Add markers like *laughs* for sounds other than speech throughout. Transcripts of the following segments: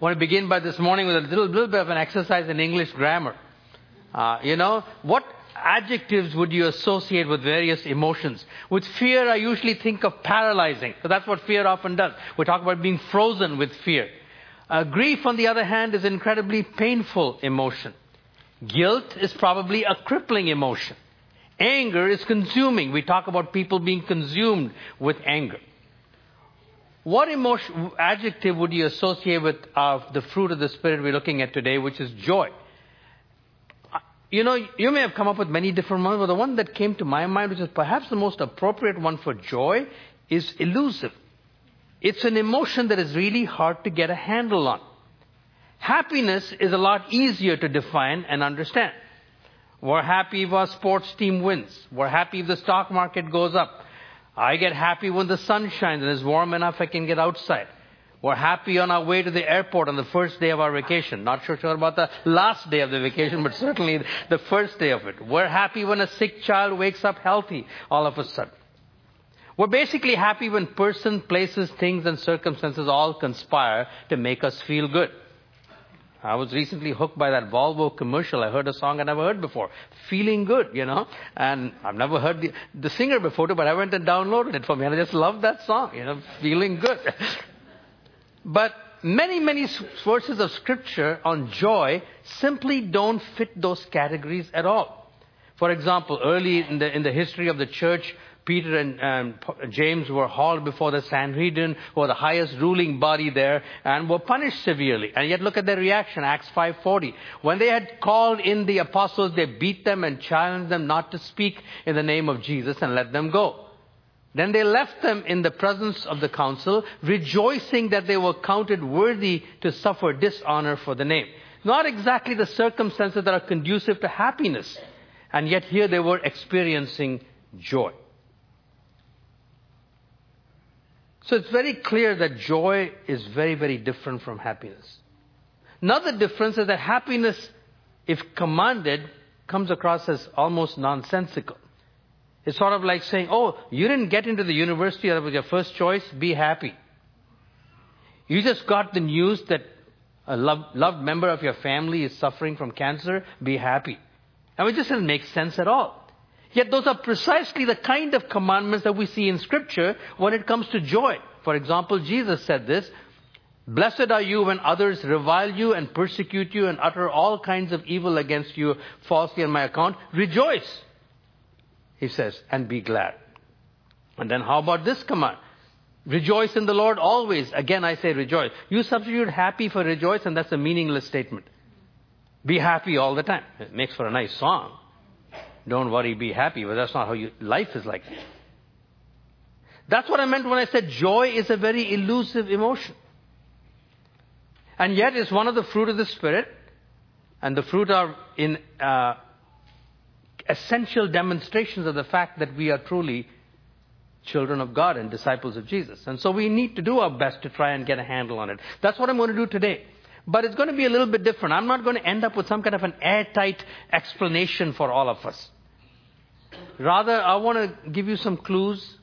I want to begin by this morning with a little, little bit of an exercise in English grammar. Uh, you know, what adjectives would you associate with various emotions? With fear, I usually think of paralyzing. That's what fear often does. We talk about being frozen with fear. Uh, grief, on the other hand, is an incredibly painful emotion. Guilt is probably a crippling emotion. Anger is consuming. We talk about people being consumed with anger. What emotion, adjective would you associate with uh, the fruit of the Spirit we're looking at today, which is joy? You know, you may have come up with many different ones, but the one that came to my mind, which is perhaps the most appropriate one for joy, is elusive. It's an emotion that is really hard to get a handle on. Happiness is a lot easier to define and understand. We're happy if our sports team wins. We're happy if the stock market goes up. I get happy when the sun shines and it's warm enough I can get outside. We're happy on our way to the airport on the first day of our vacation. Not sure, sure about the last day of the vacation, but certainly the first day of it. We're happy when a sick child wakes up healthy all of a sudden. We're basically happy when person, places, things, and circumstances all conspire to make us feel good. I was recently hooked by that Volvo commercial. I heard a song I never heard before. Feeling good, you know. And I've never heard the, the singer before, too, but I went and downloaded it for me. And I just love that song, you know, feeling good. *laughs* but many, many sources of scripture on joy simply don't fit those categories at all. For example, early in the, in the history of the church, Peter and um, James were hauled before the Sanhedrin, or the highest ruling body there, and were punished severely. And yet look at their reaction, Acts 5.40. When they had called in the apostles, they beat them and challenged them not to speak in the name of Jesus and let them go. Then they left them in the presence of the council, rejoicing that they were counted worthy to suffer dishonor for the name. Not exactly the circumstances that are conducive to happiness. And yet here they were experiencing joy. So it's very clear that joy is very, very different from happiness. Another difference is that happiness, if commanded, comes across as almost nonsensical. It's sort of like saying, oh, you didn't get into the university that was your first choice, be happy. You just got the news that a loved, loved member of your family is suffering from cancer, be happy. I mean, it just doesn't make sense at all. Yet those are precisely the kind of commandments that we see in Scripture when it comes to joy. For example, Jesus said this Blessed are you when others revile you and persecute you and utter all kinds of evil against you falsely on my account. Rejoice, he says, and be glad. And then how about this command? Rejoice in the Lord always. Again, I say rejoice. You substitute happy for rejoice, and that's a meaningless statement. Be happy all the time. It makes for a nice song. Don't worry, be happy. But that's not how you, life is like. That's what I meant when I said joy is a very elusive emotion. And yet it's one of the fruit of the Spirit. And the fruit are in uh, essential demonstrations of the fact that we are truly children of God and disciples of Jesus. And so we need to do our best to try and get a handle on it. That's what I'm going to do today. But it's going to be a little bit different. I'm not going to end up with some kind of an airtight explanation for all of us. Rather, I want to give you some clues,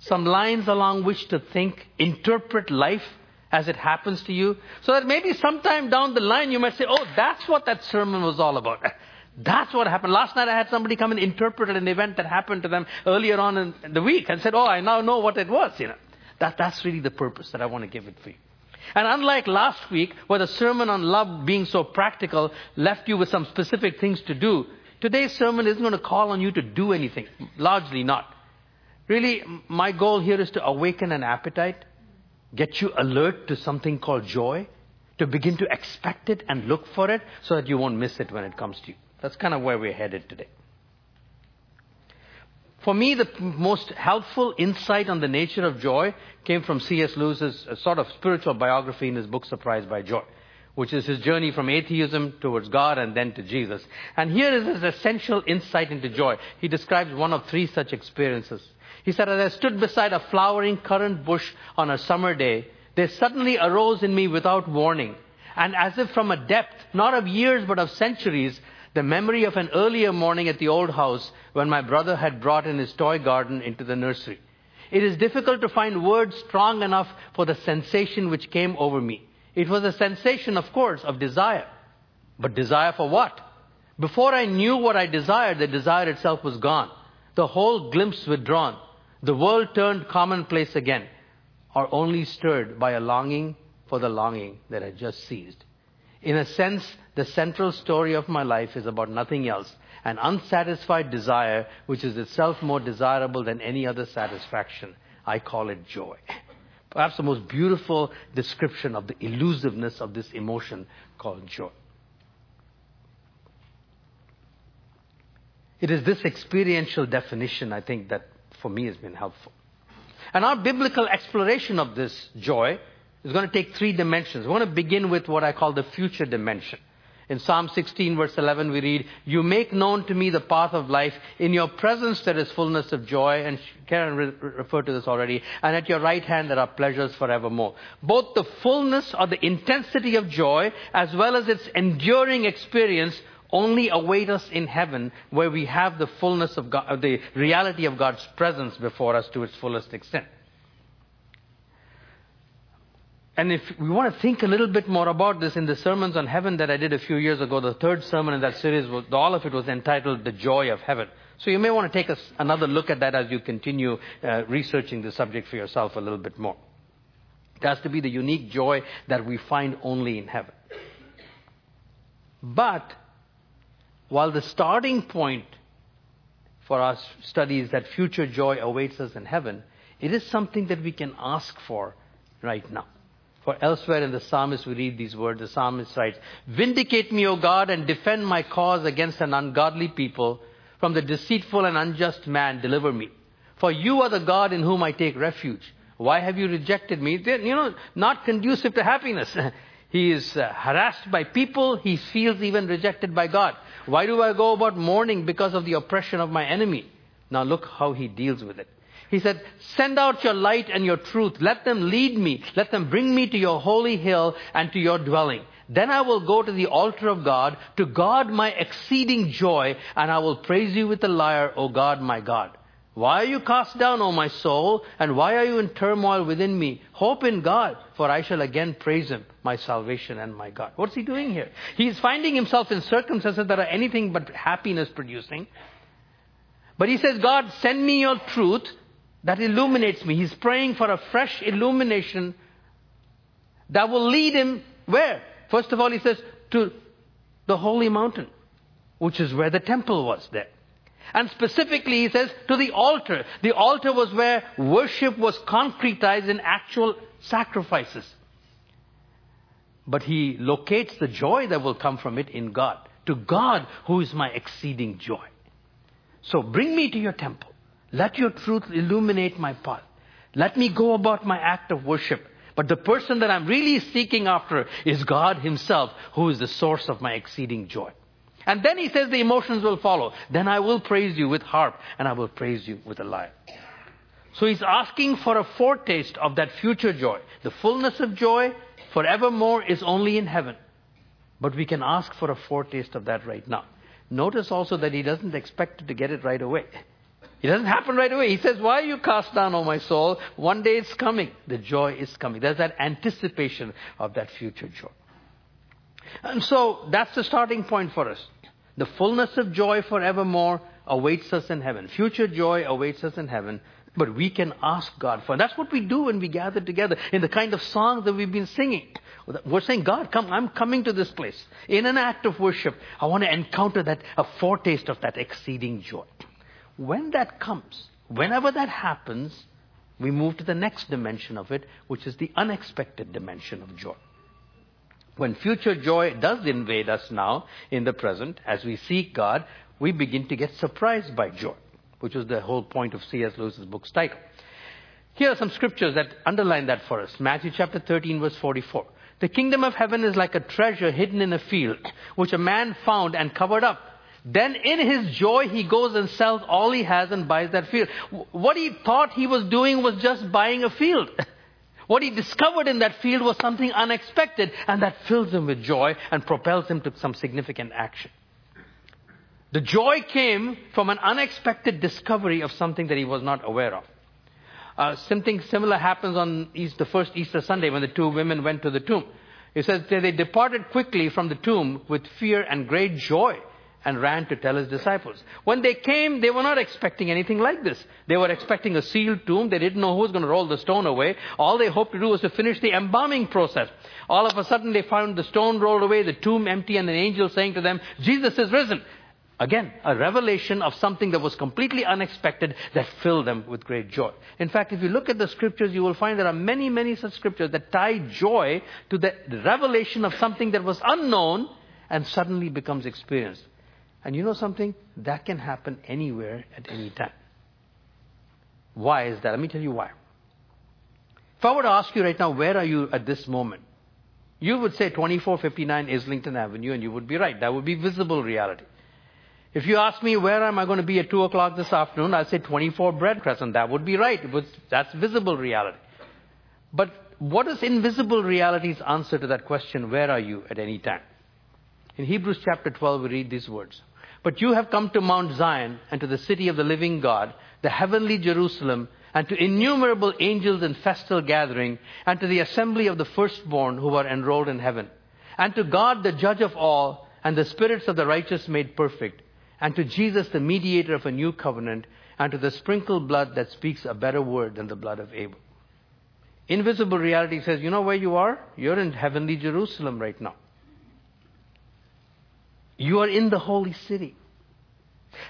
some lines along which to think, interpret life as it happens to you, so that maybe sometime down the line you might say, oh, that's what that sermon was all about. That's what happened. Last night I had somebody come and interpret an event that happened to them earlier on in the week and said, oh, I now know what it was, you know. That, that's really the purpose that I want to give it for you. And unlike last week, where the sermon on love being so practical left you with some specific things to do, today's sermon isn't going to call on you to do anything. Largely not. Really, my goal here is to awaken an appetite, get you alert to something called joy, to begin to expect it and look for it so that you won't miss it when it comes to you. That's kind of where we're headed today. For me, the most helpful insight on the nature of joy came from C.S. Lewis's uh, sort of spiritual biography in his book Surprised by Joy, which is his journey from atheism towards God and then to Jesus. And here is his essential insight into joy. He describes one of three such experiences. He said, As I stood beside a flowering currant bush on a summer day, there suddenly arose in me without warning, and as if from a depth, not of years but of centuries, the memory of an earlier morning at the old house when my brother had brought in his toy garden into the nursery. It is difficult to find words strong enough for the sensation which came over me. It was a sensation, of course, of desire. But desire for what? Before I knew what I desired, the desire itself was gone. The whole glimpse withdrawn. The world turned commonplace again, or only stirred by a longing for the longing that had just ceased. In a sense, the central story of my life is about nothing else an unsatisfied desire, which is itself more desirable than any other satisfaction. I call it joy. Perhaps the most beautiful description of the elusiveness of this emotion called joy. It is this experiential definition, I think, that for me has been helpful. And our biblical exploration of this joy is going to take three dimensions. We want to begin with what I call the future dimension. In Psalm 16 verse 11 we read, You make known to me the path of life. In your presence there is fullness of joy. And Karen re- referred to this already. And at your right hand there are pleasures forevermore. Both the fullness or the intensity of joy as well as its enduring experience only await us in heaven where we have the fullness of God, the reality of God's presence before us to its fullest extent. And if we want to think a little bit more about this in the sermons on heaven that I did a few years ago, the third sermon in that series, all of it was entitled The Joy of Heaven. So you may want to take a, another look at that as you continue uh, researching the subject for yourself a little bit more. It has to be the unique joy that we find only in heaven. But while the starting point for our study is that future joy awaits us in heaven, it is something that we can ask for right now. For elsewhere in the psalmist we read these words. The psalmist writes, Vindicate me, O God, and defend my cause against an ungodly people. From the deceitful and unjust man, deliver me. For you are the God in whom I take refuge. Why have you rejected me? They're, you know, not conducive to happiness. *laughs* he is uh, harassed by people. He feels even rejected by God. Why do I go about mourning because of the oppression of my enemy? Now look how he deals with it. He said, Send out your light and your truth. Let them lead me. Let them bring me to your holy hill and to your dwelling. Then I will go to the altar of God, to God my exceeding joy, and I will praise you with the lyre, O God my God. Why are you cast down, O my soul? And why are you in turmoil within me? Hope in God, for I shall again praise him, my salvation and my God. What's he doing here? He's finding himself in circumstances that are anything but happiness producing. But he says, God, send me your truth that illuminates me. He's praying for a fresh illumination that will lead him where? First of all, he says, to the holy mountain, which is where the temple was there. And specifically, he says, to the altar. The altar was where worship was concretized in actual sacrifices. But he locates the joy that will come from it in God. To God, who is my exceeding joy. So bring me to your temple. Let your truth illuminate my path. Let me go about my act of worship. But the person that I'm really seeking after is God Himself, who is the source of my exceeding joy. And then He says the emotions will follow. Then I will praise you with harp, and I will praise you with a lyre. So He's asking for a foretaste of that future joy. The fullness of joy forevermore is only in heaven. But we can ask for a foretaste of that right now. Notice also that He doesn't expect to get it right away. It doesn't happen right away. He says, Why are you cast down, O my soul? One day it's coming. The joy is coming. There's that anticipation of that future joy. And so that's the starting point for us. The fullness of joy forevermore awaits us in heaven. Future joy awaits us in heaven. But we can ask God for. It. That's what we do when we gather together in the kind of songs that we've been singing. We're saying, God, come, I'm coming to this place. In an act of worship, I want to encounter that, a foretaste of that exceeding joy. When that comes, whenever that happens, we move to the next dimension of it, which is the unexpected dimension of joy. When future joy does invade us now in the present, as we seek God, we begin to get surprised by joy, which was the whole point of C.S. Lewis's book's title. Here are some scriptures that underline that for us. Matthew chapter 13 verse 44. The kingdom of heaven is like a treasure hidden in a field, which a man found and covered up. Then in his joy, he goes and sells all he has and buys that field. What he thought he was doing was just buying a field. *laughs* What he discovered in that field was something unexpected, and that fills him with joy and propels him to some significant action. The joy came from an unexpected discovery of something that he was not aware of. Uh, something similar happens on East, the first Easter Sunday when the two women went to the tomb. It says they departed quickly from the tomb with fear and great joy and ran to tell his disciples. When they came, they were not expecting anything like this. They were expecting a sealed tomb. They didn't know who was going to roll the stone away. All they hoped to do was to finish the embalming process. All of a sudden, they found the stone rolled away, the tomb empty, and an angel saying to them, Jesus is risen. Again, a revelation of something that was completely unexpected that filled them with great joy. In fact, if you look at the scriptures, you will find there are many, many such scriptures that tie joy to the revelation of something that was unknown and suddenly becomes experienced. And you know something? That can happen anywhere at any time. Why is that? Let me tell you why. If I were to ask you right now, where are you at this moment? You would say 2459 Islington Avenue, and you would be right. That would be visible reality. If you ask me where am I going to be at 2 o'clock this afternoon, I'd say 24 Bread Crescent. That would be right. that's visible reality. But what is invisible reality's answer to that question, where are you at any time? In Hebrews chapter 12, we read these words. But you have come to Mount Zion and to the city of the living God, the heavenly Jerusalem, and to innumerable angels in festal gathering, and to the assembly of the firstborn who are enrolled in heaven, and to God the judge of all, and the spirits of the righteous made perfect, and to Jesus the mediator of a new covenant, and to the sprinkled blood that speaks a better word than the blood of Abel. Invisible reality says, you know where you are? You're in heavenly Jerusalem right now. You are in the holy city.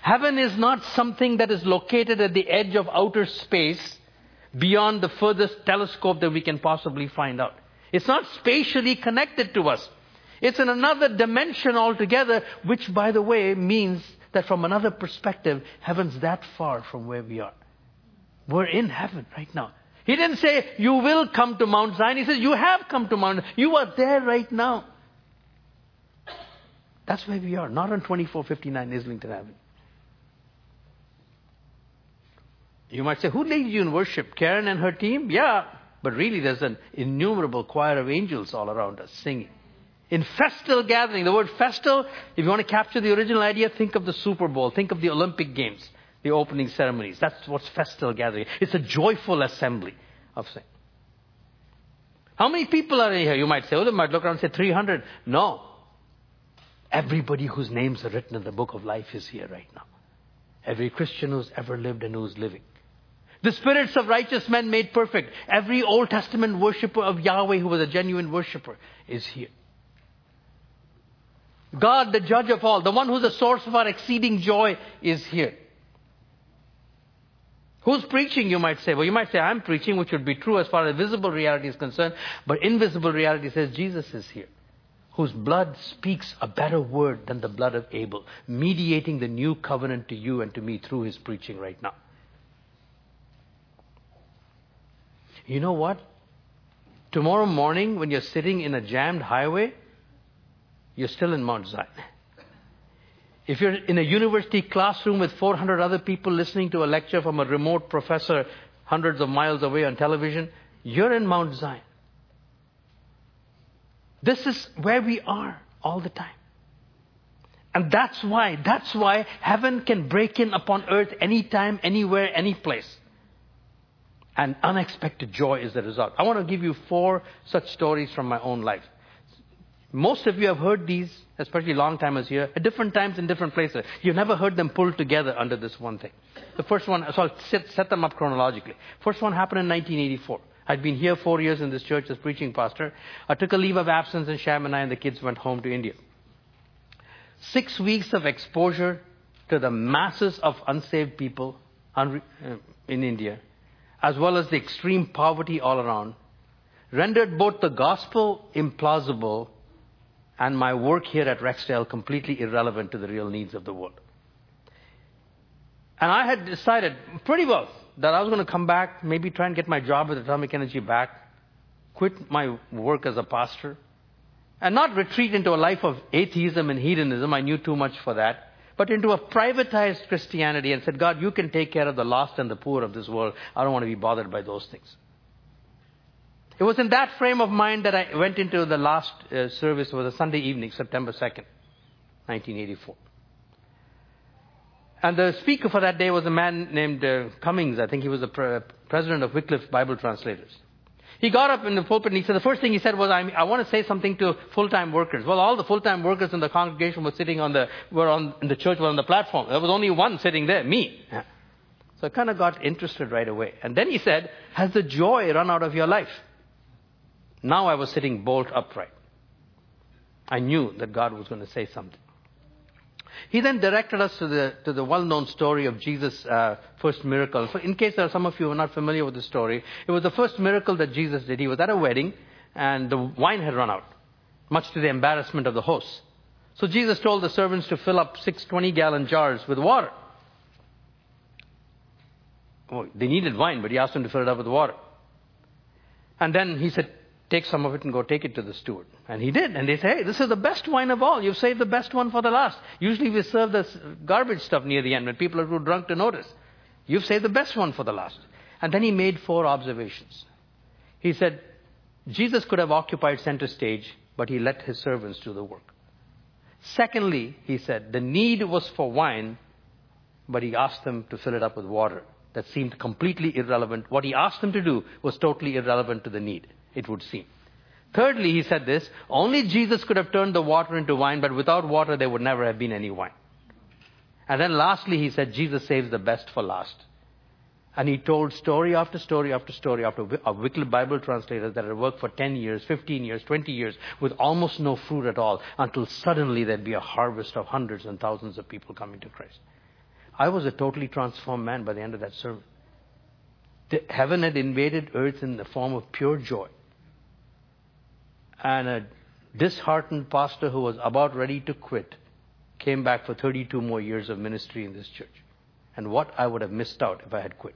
Heaven is not something that is located at the edge of outer space beyond the furthest telescope that we can possibly find out. It's not spatially connected to us. It's in another dimension altogether, which, by the way, means that from another perspective, heaven's that far from where we are. We're in heaven right now. He didn't say, You will come to Mount Zion. He says, You have come to Mount Zion. You are there right now. That's where we are, not on 2459 Islington Avenue. You might say, who leads you in worship? Karen and her team? Yeah, but really there's an innumerable choir of angels all around us singing. In festal gathering, the word festal, if you want to capture the original idea, think of the Super Bowl, think of the Olympic Games, the opening ceremonies. That's what's festal gathering. It's a joyful assembly of things. How many people are in here? You might say, oh, they might look around and say 300. No. Everybody whose names are written in the book of life is here right now. Every Christian who's ever lived and who's living. The spirits of righteous men made perfect. Every Old Testament worshiper of Yahweh who was a genuine worshiper is here. God, the judge of all, the one who's the source of our exceeding joy, is here. Who's preaching, you might say? Well, you might say, I'm preaching, which would be true as far as visible reality is concerned, but invisible reality says Jesus is here whose blood speaks a better word than the blood of Abel, mediating the new covenant to you and to me through his preaching right now. You know what? Tomorrow morning, when you're sitting in a jammed highway, you're still in Mount Zion. If you're in a university classroom with 400 other people listening to a lecture from a remote professor hundreds of miles away on television, you're in Mount Zion. This is where we are all the time. And that's why, that's why heaven can break in upon earth anytime, anywhere, any place. And unexpected joy is the result. I want to give you four such stories from my own life. Most of you have heard these, especially long timers here, at different times in different places. You've never heard them pulled together under this one thing. The first one, so I'll set, set them up chronologically. First one happened in 1984. I'd been here four years in this church as preaching pastor. I took a leave of absence in Chamonix and the kids went home to India. Six weeks of exposure to the masses of unsaved people uh, in India, as well as the extreme poverty all around, rendered both the gospel implausible and my work here at Rexdale completely irrelevant to the real needs of the world. And I had decided pretty well that I was going to come back, maybe try and get my job with Atomic Energy back, quit my work as a pastor, and not retreat into a life of atheism and hedonism. I knew too much for that. But into a privatized Christianity and said, God, you can take care of the lost and the poor of this world. I don't want to be bothered by those things. It was in that frame of mind that I went into the last uh, service. It was a Sunday evening, September 2nd, 1984. And the speaker for that day was a man named uh, Cummings. I think he was the pre- president of Wycliffe Bible Translators. He got up in the pulpit and he said, the first thing he said was, I, I want to say something to full-time workers. Well, all the full-time workers in the congregation were sitting on the, were on, in the church, were on the platform. There was only one sitting there, me. So I kind of got interested right away. And then he said, has the joy run out of your life? Now I was sitting bolt upright. I knew that God was going to say something. He then directed us to the, to the well-known story of Jesus' uh, first miracle. So in case there are some of you who are not familiar with the story, it was the first miracle that Jesus did. He was at a wedding and the wine had run out, much to the embarrassment of the host. So Jesus told the servants to fill up six 20-gallon jars with water. Oh, they needed wine, but he asked them to fill it up with water. And then he said, take some of it and go take it to the steward. And he did. And they say, hey, this is the best wine of all. You've saved the best one for the last. Usually we serve the garbage stuff near the end when people are too drunk to notice. You've saved the best one for the last. And then he made four observations. He said, Jesus could have occupied center stage, but he let his servants do the work. Secondly, he said, the need was for wine, but he asked them to fill it up with water. That seemed completely irrelevant. What he asked them to do was totally irrelevant to the need it would seem. Thirdly, he said this, only Jesus could have turned the water into wine, but without water there would never have been any wine. And then lastly, he said, Jesus saves the best for last. And he told story after story after story after of Wycliffe Bible translators that had worked for 10 years, 15 years, 20 years with almost no fruit at all until suddenly there'd be a harvest of hundreds and thousands of people coming to Christ. I was a totally transformed man by the end of that sermon. The, heaven had invaded earth in the form of pure joy and a disheartened pastor who was about ready to quit came back for 32 more years of ministry in this church. And what I would have missed out if I had quit.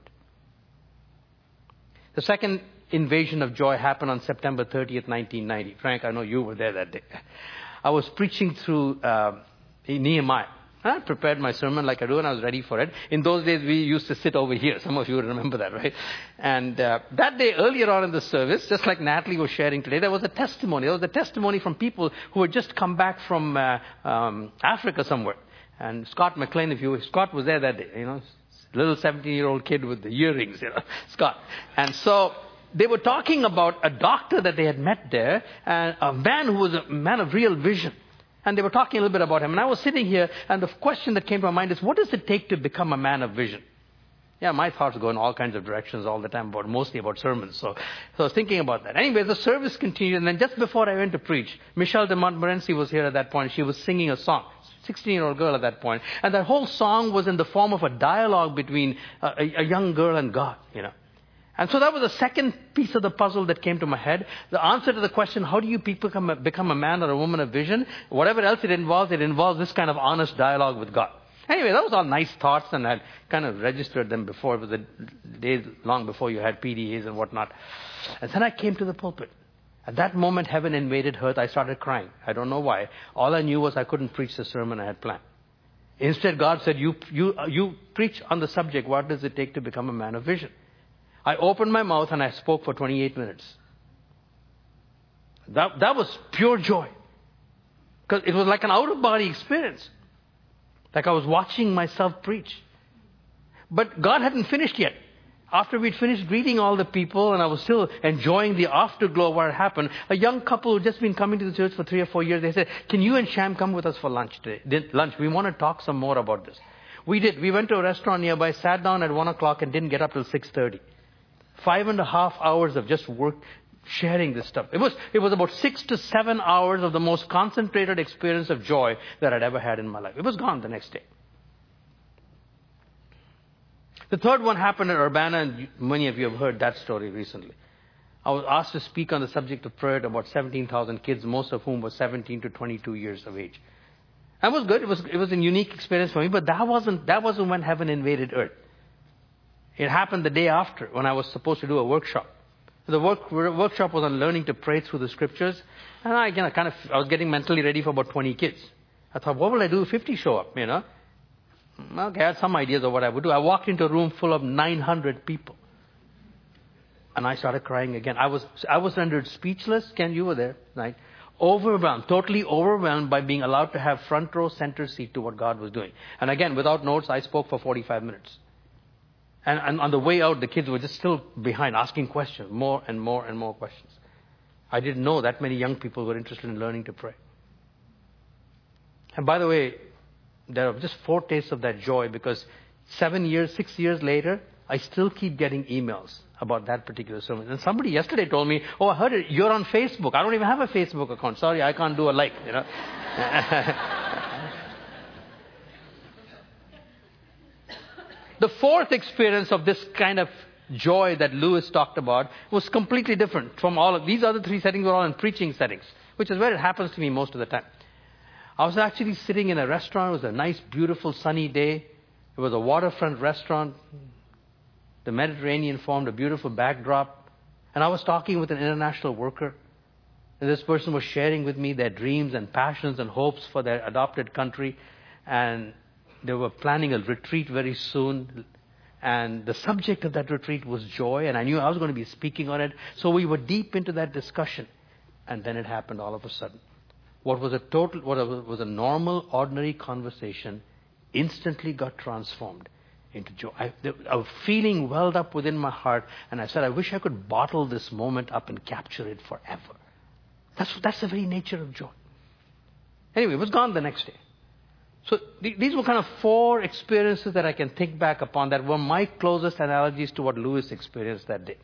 The second invasion of joy happened on September 30th, 1990. Frank, I know you were there that day. I was preaching through uh, Nehemiah. I prepared my sermon like I do and I was ready for it. In those days, we used to sit over here. *laughs* Some of you remember that, right? And uh, that day, earlier on in the service, just like Natalie was sharing today, there was a testimony. There was a testimony from people who had just come back from uh, um, Africa somewhere. And Scott McLean, if you, Scott was there that day, you know, little 17 year old kid with the earrings, you know, *laughs* Scott. And so, they were talking about a doctor that they had met there, and a man who was a man of real vision. And they were talking a little bit about him. And I was sitting here, and the question that came to my mind is, what does it take to become a man of vision? Yeah, my thoughts go in all kinds of directions all the time, but mostly about sermons. So, so I was thinking about that. Anyway, the service continued, and then just before I went to preach, Michelle de Montmorency was here at that point. She was singing a song. 16 year old girl at that point. And that whole song was in the form of a dialogue between a, a, a young girl and God, you know. And so that was the second piece of the puzzle that came to my head. The answer to the question, how do you become a, become a man or a woman of vision? Whatever else it involves, it involves this kind of honest dialogue with God. Anyway, was all nice thoughts and I kind of registered them before. It was a day long before you had PDAs and whatnot. And then I came to the pulpit. At that moment, heaven invaded earth. I started crying. I don't know why. All I knew was I couldn't preach the sermon I had planned. Instead, God said, you, you, uh, you preach on the subject, what does it take to become a man of vision? I opened my mouth and I spoke for 28 minutes. That, that was pure joy. Because it was like an out of body experience. Like I was watching myself preach. But God hadn't finished yet. After we'd finished greeting all the people and I was still enjoying the afterglow of what had happened, a young couple who'd just been coming to the church for three or four years, they said, Can you and Sham come with us for lunch today? Lunch. We want to talk some more about this. We did. We went to a restaurant nearby, sat down at one o'clock and didn't get up till six thirty five and a half hours of just work sharing this stuff. It was, it was about six to seven hours of the most concentrated experience of joy that I'd ever had in my life. It was gone the next day. The third one happened in Urbana, and many of you have heard that story recently. I was asked to speak on the subject of prayer to about 17,000 kids, most of whom were 17 to 22 years of age. That was good. It was, it was a unique experience for me, but that wasn't, that wasn't when heaven invaded earth. It happened the day after when I was supposed to do a workshop. The work, workshop was on learning to pray through the scriptures. And I, again, I kind of, I was getting mentally ready for about 20 kids. I thought, what will I do if 50 show up, you know? Mm, okay, I had some ideas of what I would do. I walked into a room full of 900 people. And I started crying again. I was, I was rendered speechless. Ken, you were there, right? Overwhelmed, totally overwhelmed by being allowed to have front row center seat to what God was doing. And again, without notes, I spoke for 45 minutes. And, and on the way out, the kids were just still behind, asking questions, more and more and more questions. I didn't know that many young people were interested in learning to pray. And by the way, there are just foretastes of that joy because seven years, six years later, I still keep getting emails about that particular sermon. And somebody yesterday told me, "Oh, I heard it. You're on Facebook. I don't even have a Facebook account. Sorry, I can't do a like." You know. *laughs* the fourth experience of this kind of joy that Lewis talked about was completely different from all of these other three settings were all in preaching settings, which is where it happens to me most of the time. I was actually sitting in a restaurant. It was a nice, beautiful, sunny day. It was a waterfront restaurant. The Mediterranean formed a beautiful backdrop. And I was talking with an international worker. And this person was sharing with me their dreams and passions and hopes for their adopted country. And they were planning a retreat very soon. And the subject of that retreat was joy. And I knew I was going to be speaking on it. So we were deep into that discussion. And then it happened all of a sudden. What was a total, what was a normal, ordinary conversation instantly got transformed into joy. I, a feeling welled up within my heart, and I said, I wish I could bottle this moment up and capture it forever. That's, that's the very nature of joy. Anyway, it was gone the next day. So th- these were kind of four experiences that I can think back upon that were my closest analogies to what Lewis experienced that day.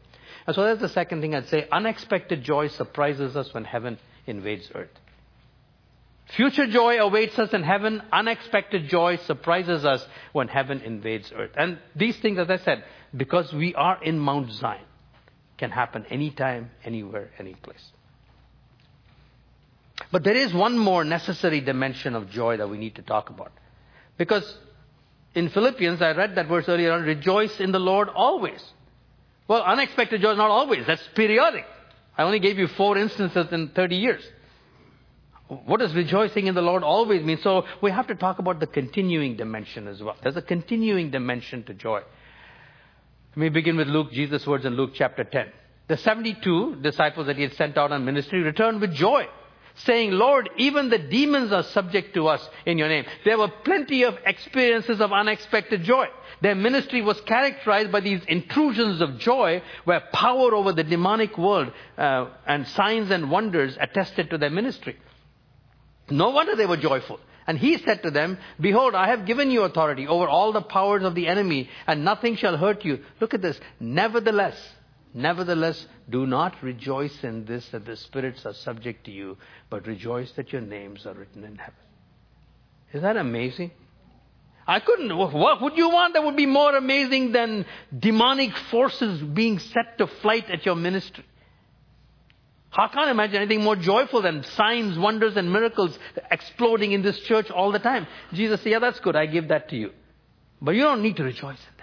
And so that's the second thing I'd say. Unexpected joy surprises us when heaven invades earth. Future joy awaits us in heaven. Unexpected joy surprises us when heaven invades earth. And these things, as I said, because we are in Mount Zion, can happen anytime, anywhere, any place. But there is one more necessary dimension of joy that we need to talk about. Because in Philippians, I read that verse earlier on, rejoice in the Lord always. Well, unexpected joy is not always. That's periodic. I only gave you four instances in 30 years. What does rejoicing in the Lord always mean? So we have to talk about the continuing dimension as well. There's a continuing dimension to joy. Let me begin with Luke, Jesus' words in Luke chapter 10. The 72 disciples that he had sent out on ministry returned with joy, saying, Lord, even the demons are subject to us in your name. There were plenty of experiences of unexpected joy. Their ministry was characterized by these intrusions of joy where power over the demonic world uh, and signs and wonders attested to their ministry. No wonder they were joyful. And he said to them, Behold, I have given you authority over all the powers of the enemy, and nothing shall hurt you. Look at this. Nevertheless, nevertheless, do not rejoice in this that the spirits are subject to you, but rejoice that your names are written in heaven. Is that amazing? I couldn't, what would you want that would be more amazing than demonic forces being set to flight at your ministry? I can't imagine anything more joyful than signs, wonders, and miracles exploding in this church all the time. Jesus said, Yeah, that's good. I give that to you. But you don't need to rejoice in that.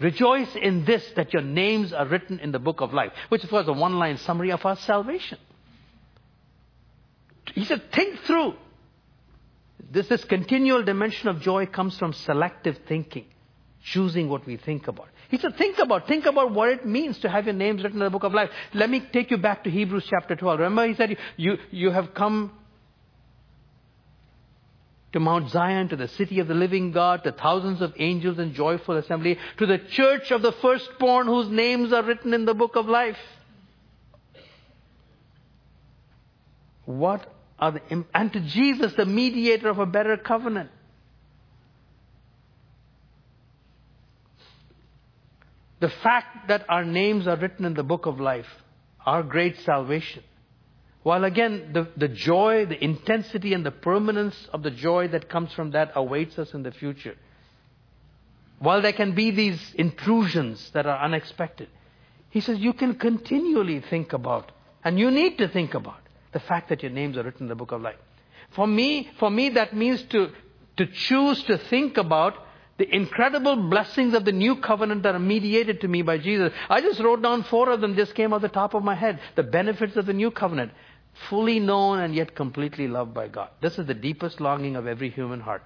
Rejoice in this that your names are written in the book of life, which of course is a one line summary of our salvation. He said, Think through. This, this continual dimension of joy comes from selective thinking, choosing what we think about. He said, think about, think about what it means to have your names written in the book of life. Let me take you back to Hebrews chapter 12. Remember, he said, you, you have come to Mount Zion, to the city of the living God, to thousands of angels in joyful assembly, to the church of the firstborn whose names are written in the book of life. What are the, and to Jesus, the mediator of a better covenant. the fact that our names are written in the book of life, our great salvation, while again the, the joy, the intensity, and the permanence of the joy that comes from that awaits us in the future, while there can be these intrusions that are unexpected, he says you can continually think about, and you need to think about, the fact that your names are written in the book of life. For me, for me that means to, to choose to think about the incredible blessings of the new covenant that are mediated to me by Jesus. I just wrote down four of them, just came off the top of my head. The benefits of the new covenant. Fully known and yet completely loved by God. This is the deepest longing of every human heart.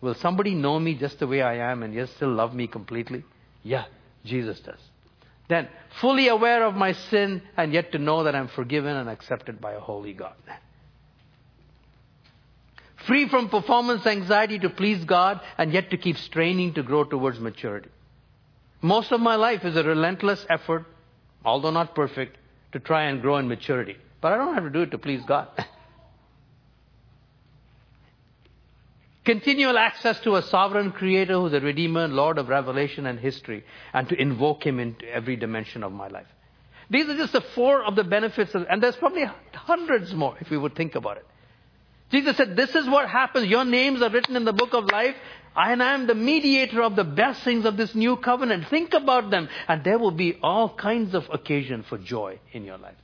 Will somebody know me just the way I am and yet still love me completely? Yeah, Jesus does. Then, fully aware of my sin and yet to know that I'm forgiven and accepted by a holy God free from performance anxiety to please God, and yet to keep straining to grow towards maturity. Most of my life is a relentless effort, although not perfect, to try and grow in maturity. But I don't have to do it to please God. *laughs* Continual access to a sovereign creator who's a redeemer, Lord of revelation and history, and to invoke him into every dimension of my life. These are just the four of the benefits, of, and there's probably hundreds more if we would think about it. Jesus said, This is what happens. Your names are written in the book of life, and I am the mediator of the blessings of this new covenant. Think about them, and there will be all kinds of occasion for joy in your life.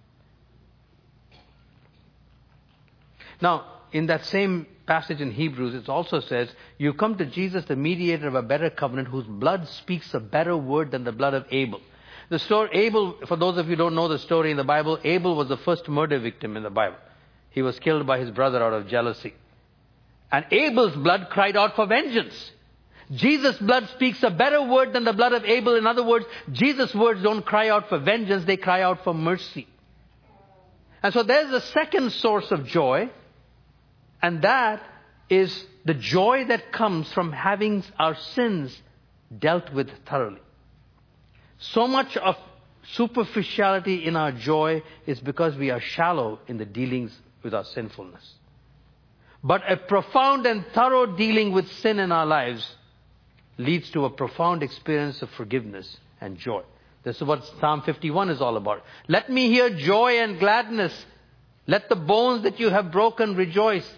Now, in that same passage in Hebrews, it also says, You come to Jesus, the mediator of a better covenant, whose blood speaks a better word than the blood of Abel. The story, Abel, for those of you who don't know the story in the Bible, Abel was the first murder victim in the Bible. He was killed by his brother out of jealousy. And Abel's blood cried out for vengeance. Jesus' blood speaks a better word than the blood of Abel. In other words, Jesus' words don't cry out for vengeance, they cry out for mercy. And so there's a second source of joy and that is the joy that comes from having our sins dealt with thoroughly. So much of superficiality in our joy is because we are shallow in the dealings with our sinfulness. But a profound and thorough dealing with sin in our lives leads to a profound experience of forgiveness and joy. This is what Psalm 51 is all about. Let me hear joy and gladness. Let the bones that you have broken rejoice.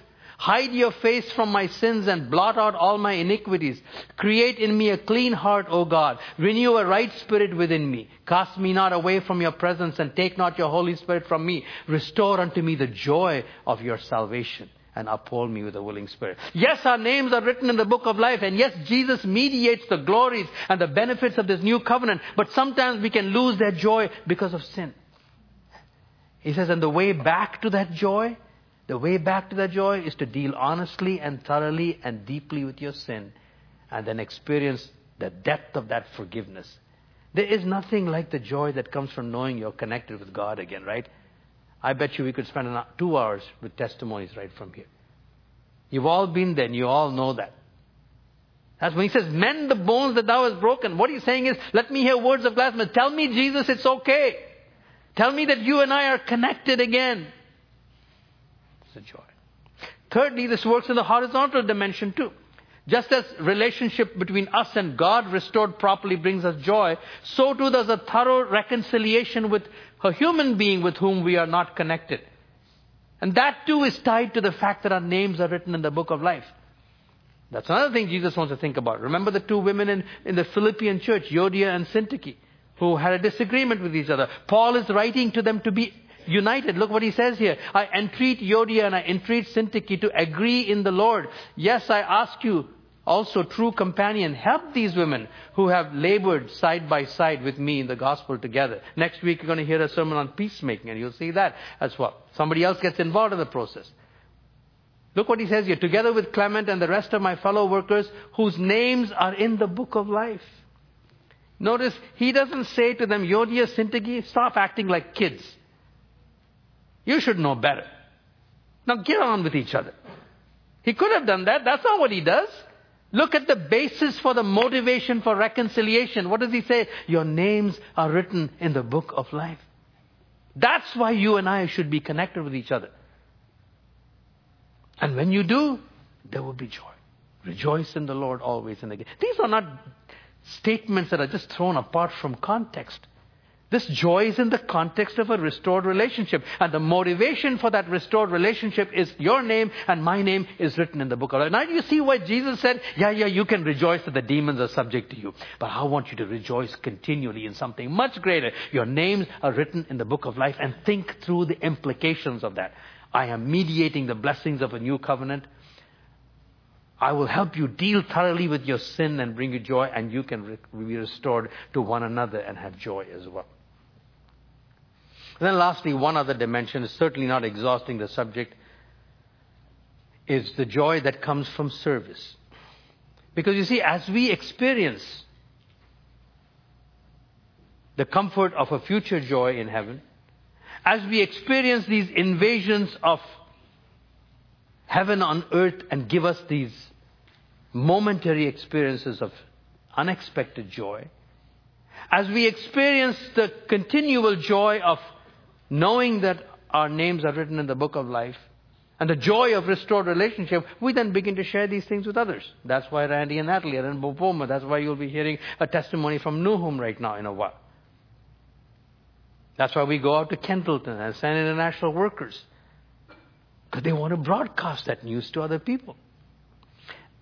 Hide your face from my sins and blot out all my iniquities. Create in me a clean heart, O God. Renew a right spirit within me. Cast me not away from your presence and take not your Holy Spirit from me. Restore unto me the joy of your salvation and uphold me with a willing spirit. Yes, our names are written in the book of life, and yes, Jesus mediates the glories and the benefits of this new covenant, but sometimes we can lose that joy because of sin. He says, and the way back to that joy the way back to that joy is to deal honestly and thoroughly and deeply with your sin and then experience the depth of that forgiveness. There is nothing like the joy that comes from knowing you're connected with God again, right? I bet you we could spend two hours with testimonies right from here. You've all been there and you all know that. That's when he says, mend the bones that thou hast broken. What he's saying is, let me hear words of gladness. Tell me, Jesus, it's okay. Tell me that you and I are connected again the joy. Thirdly, this works in the horizontal dimension too. Just as relationship between us and God restored properly brings us joy, so too does a thorough reconciliation with a human being with whom we are not connected. And that too is tied to the fact that our names are written in the book of life. That's another thing Jesus wants to think about. Remember the two women in, in the Philippian church, Euodia and Syntyche, who had a disagreement with each other. Paul is writing to them to be united. Look what he says here. I entreat Euodia and I entreat Syntyche to agree in the Lord. Yes, I ask you, also true companion, help these women who have labored side by side with me in the gospel together. Next week you're going to hear a sermon on peacemaking and you'll see that as well. Somebody else gets involved in the process. Look what he says here. Together with Clement and the rest of my fellow workers whose names are in the book of life. Notice he doesn't say to them, Euodia, Syntyche, stop acting like kids. You should know better. Now get on with each other. He could have done that. That's not what he does. Look at the basis for the motivation for reconciliation. What does he say? Your names are written in the book of life. That's why you and I should be connected with each other. And when you do, there will be joy. Rejoice in the Lord always and again. These are not statements that are just thrown apart from context. This joy is in the context of a restored relationship. And the motivation for that restored relationship is your name and my name is written in the book of life. Now you see why Jesus said, yeah, yeah, you can rejoice that the demons are subject to you. But I want you to rejoice continually in something much greater. Your names are written in the book of life and think through the implications of that. I am mediating the blessings of a new covenant. I will help you deal thoroughly with your sin and bring you joy, and you can re- be restored to one another and have joy as well. And then lastly, one other dimension is certainly not exhausting the subject, is the joy that comes from service. Because you see, as we experience the comfort of a future joy in heaven, as we experience these invasions of heaven on earth and give us these momentary experiences of unexpected joy, as we experience the continual joy of knowing that our names are written in the book of life, and the joy of restored relationship, we then begin to share these things with others. That's why Randy and Natalie are in Bopoma. That's why you'll be hearing a testimony from New Home right now in a while. That's why we go out to Kendleton and send international workers. Because they want to broadcast that news to other people.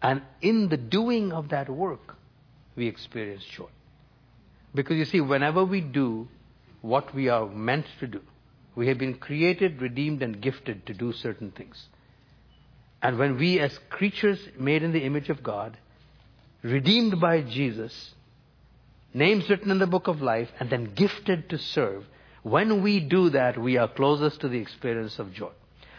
And in the doing of that work, we experience joy. Because you see, whenever we do what we are meant to do, we have been created, redeemed, and gifted to do certain things. And when we, as creatures made in the image of God, redeemed by Jesus, names written in the book of life, and then gifted to serve, when we do that, we are closest to the experience of joy.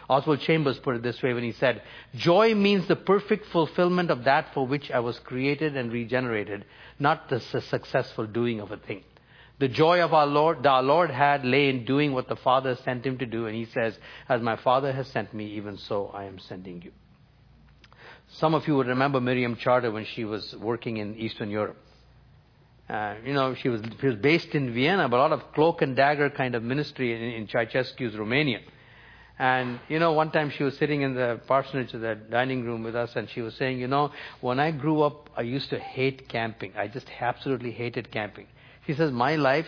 Oswald Chambers put it this way when he said, Joy means the perfect fulfillment of that for which I was created and regenerated, not the successful doing of a thing. The joy of our Lord, that our Lord had lay in doing what the Father sent him to do, and he says, As my Father has sent me, even so I am sending you. Some of you would remember Miriam Charter when she was working in Eastern Europe. Uh, you know, she was, she was based in Vienna, but a lot of cloak and dagger kind of ministry in, in Ceausescu's Romania. And, you know, one time she was sitting in the parsonage, the dining room with us, and she was saying, you know, when I grew up, I used to hate camping. I just absolutely hated camping. He says, My life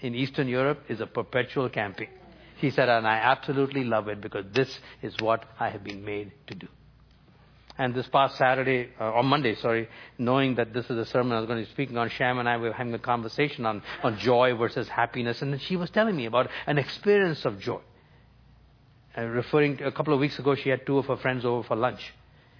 in Eastern Europe is a perpetual camping. He said, and I absolutely love it because this is what I have been made to do. And this past Saturday, uh, or Monday, sorry, knowing that this is a sermon I was going to be speaking on, Sham and I were having a conversation on, on joy versus happiness. And she was telling me about an experience of joy. Uh, referring to a couple of weeks ago, she had two of her friends over for lunch.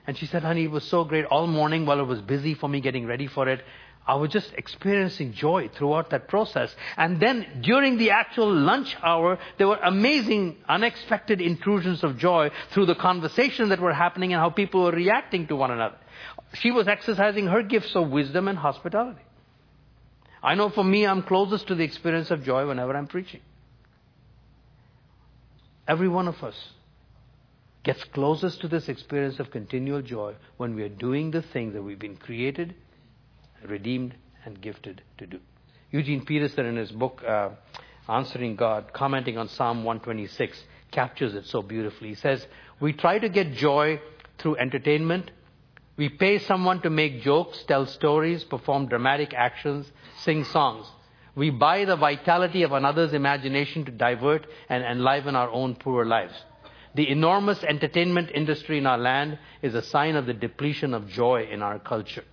And she said, honey, it was so great all morning while it was busy for me getting ready for it. I was just experiencing joy throughout that process. And then during the actual lunch hour, there were amazing, unexpected intrusions of joy through the conversation that were happening and how people were reacting to one another. She was exercising her gifts of wisdom and hospitality. I know for me, I'm closest to the experience of joy whenever I'm preaching. Every one of us gets closest to this experience of continual joy when we are doing the thing that we've been created redeemed and gifted to do. Eugene Peterson, in his book uh, Answering God, commenting on Psalm 126, captures it so beautifully. He says, We try to get joy through entertainment. We pay someone to make jokes, tell stories, perform dramatic actions, sing songs. We buy the vitality of another's imagination to divert and enliven our own poor lives. The enormous entertainment industry in our land is a sign of the depletion of joy in our culture.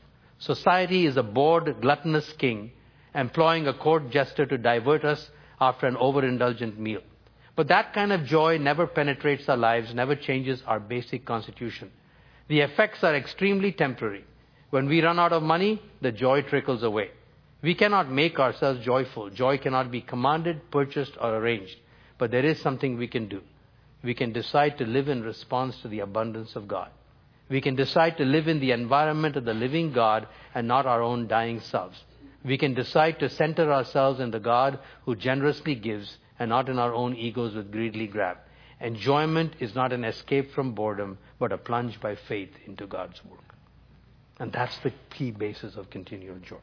Society is a bored, gluttonous king employing a court jester to divert us after an overindulgent meal. But that kind of joy never penetrates our lives, never changes our basic constitution. The effects are extremely temporary. When we run out of money, the joy trickles away. We cannot make ourselves joyful. Joy cannot be commanded, purchased, or arranged. But there is something we can do. We can decide to live in response to the abundance of God we can decide to live in the environment of the living God and not our own dying selves. We can decide to center ourselves in the God who generously gives and not in our own egos with greedily grab. Enjoyment is not an escape from boredom, but a plunge by faith into God's work. And that's the key basis of continual joy.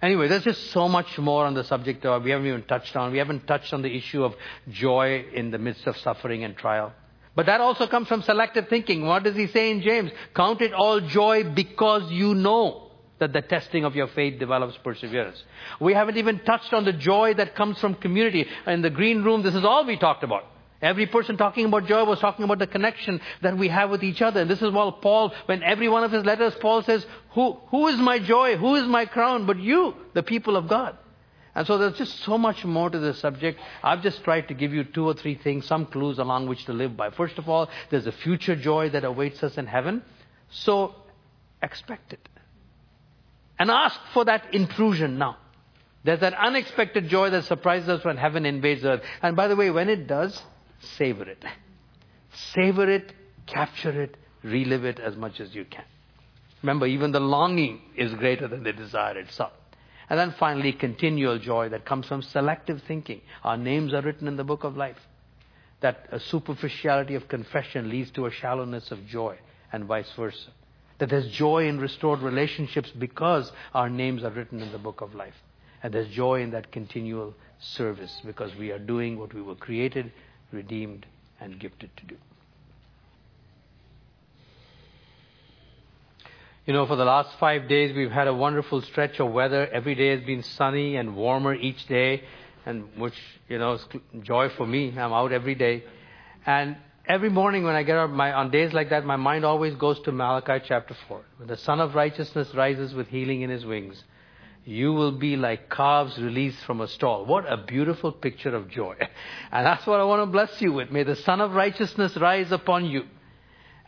Anyway, there's just so much more on the subject of, we haven't even touched on. We haven't touched on the issue of joy in the midst of suffering and trial. But that also comes from selective thinking. What does he say in James? Count it all joy because you know that the testing of your faith develops perseverance. We haven't even touched on the joy that comes from community. In the green room, this is all we talked about. Every person talking about joy was talking about the connection that we have with each other. And this is why Paul, when every one of his letters, Paul says, who, who is my joy? Who is my crown? But you, the people of God. And so there's just so much more to this subject. I've just tried to give you two or three things, some clues along which to live by. First of all, there's a future joy that awaits us in heaven. So expect it. And ask for that intrusion now. There's that unexpected joy that surprises us when heaven invades earth. And by the way, when it does, savor it. Savor it, capture it, relive it as much as you can. Remember, even the longing is greater than the desire itself. And then finally, continual joy that comes from selective thinking. Our names are written in the book of life. That a superficiality of confession leads to a shallowness of joy, and vice versa. That there's joy in restored relationships because our names are written in the book of life. And there's joy in that continual service because we are doing what we were created, redeemed, and gifted to do. You know, for the last five days, we've had a wonderful stretch of weather. Every day has been sunny and warmer each day, and which, you know, is joy for me. I'm out every day. And every morning when I get up, my, on days like that, my mind always goes to Malachi chapter 4. When the Sun of Righteousness rises with healing in his wings, you will be like calves released from a stall. What a beautiful picture of joy. *laughs* And that's what I want to bless you with. May the Sun of Righteousness rise upon you.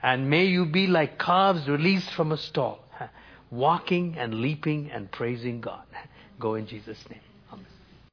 And may you be like calves released from a stall, *laughs* walking and leaping and praising God. *laughs* Go in Jesus' name.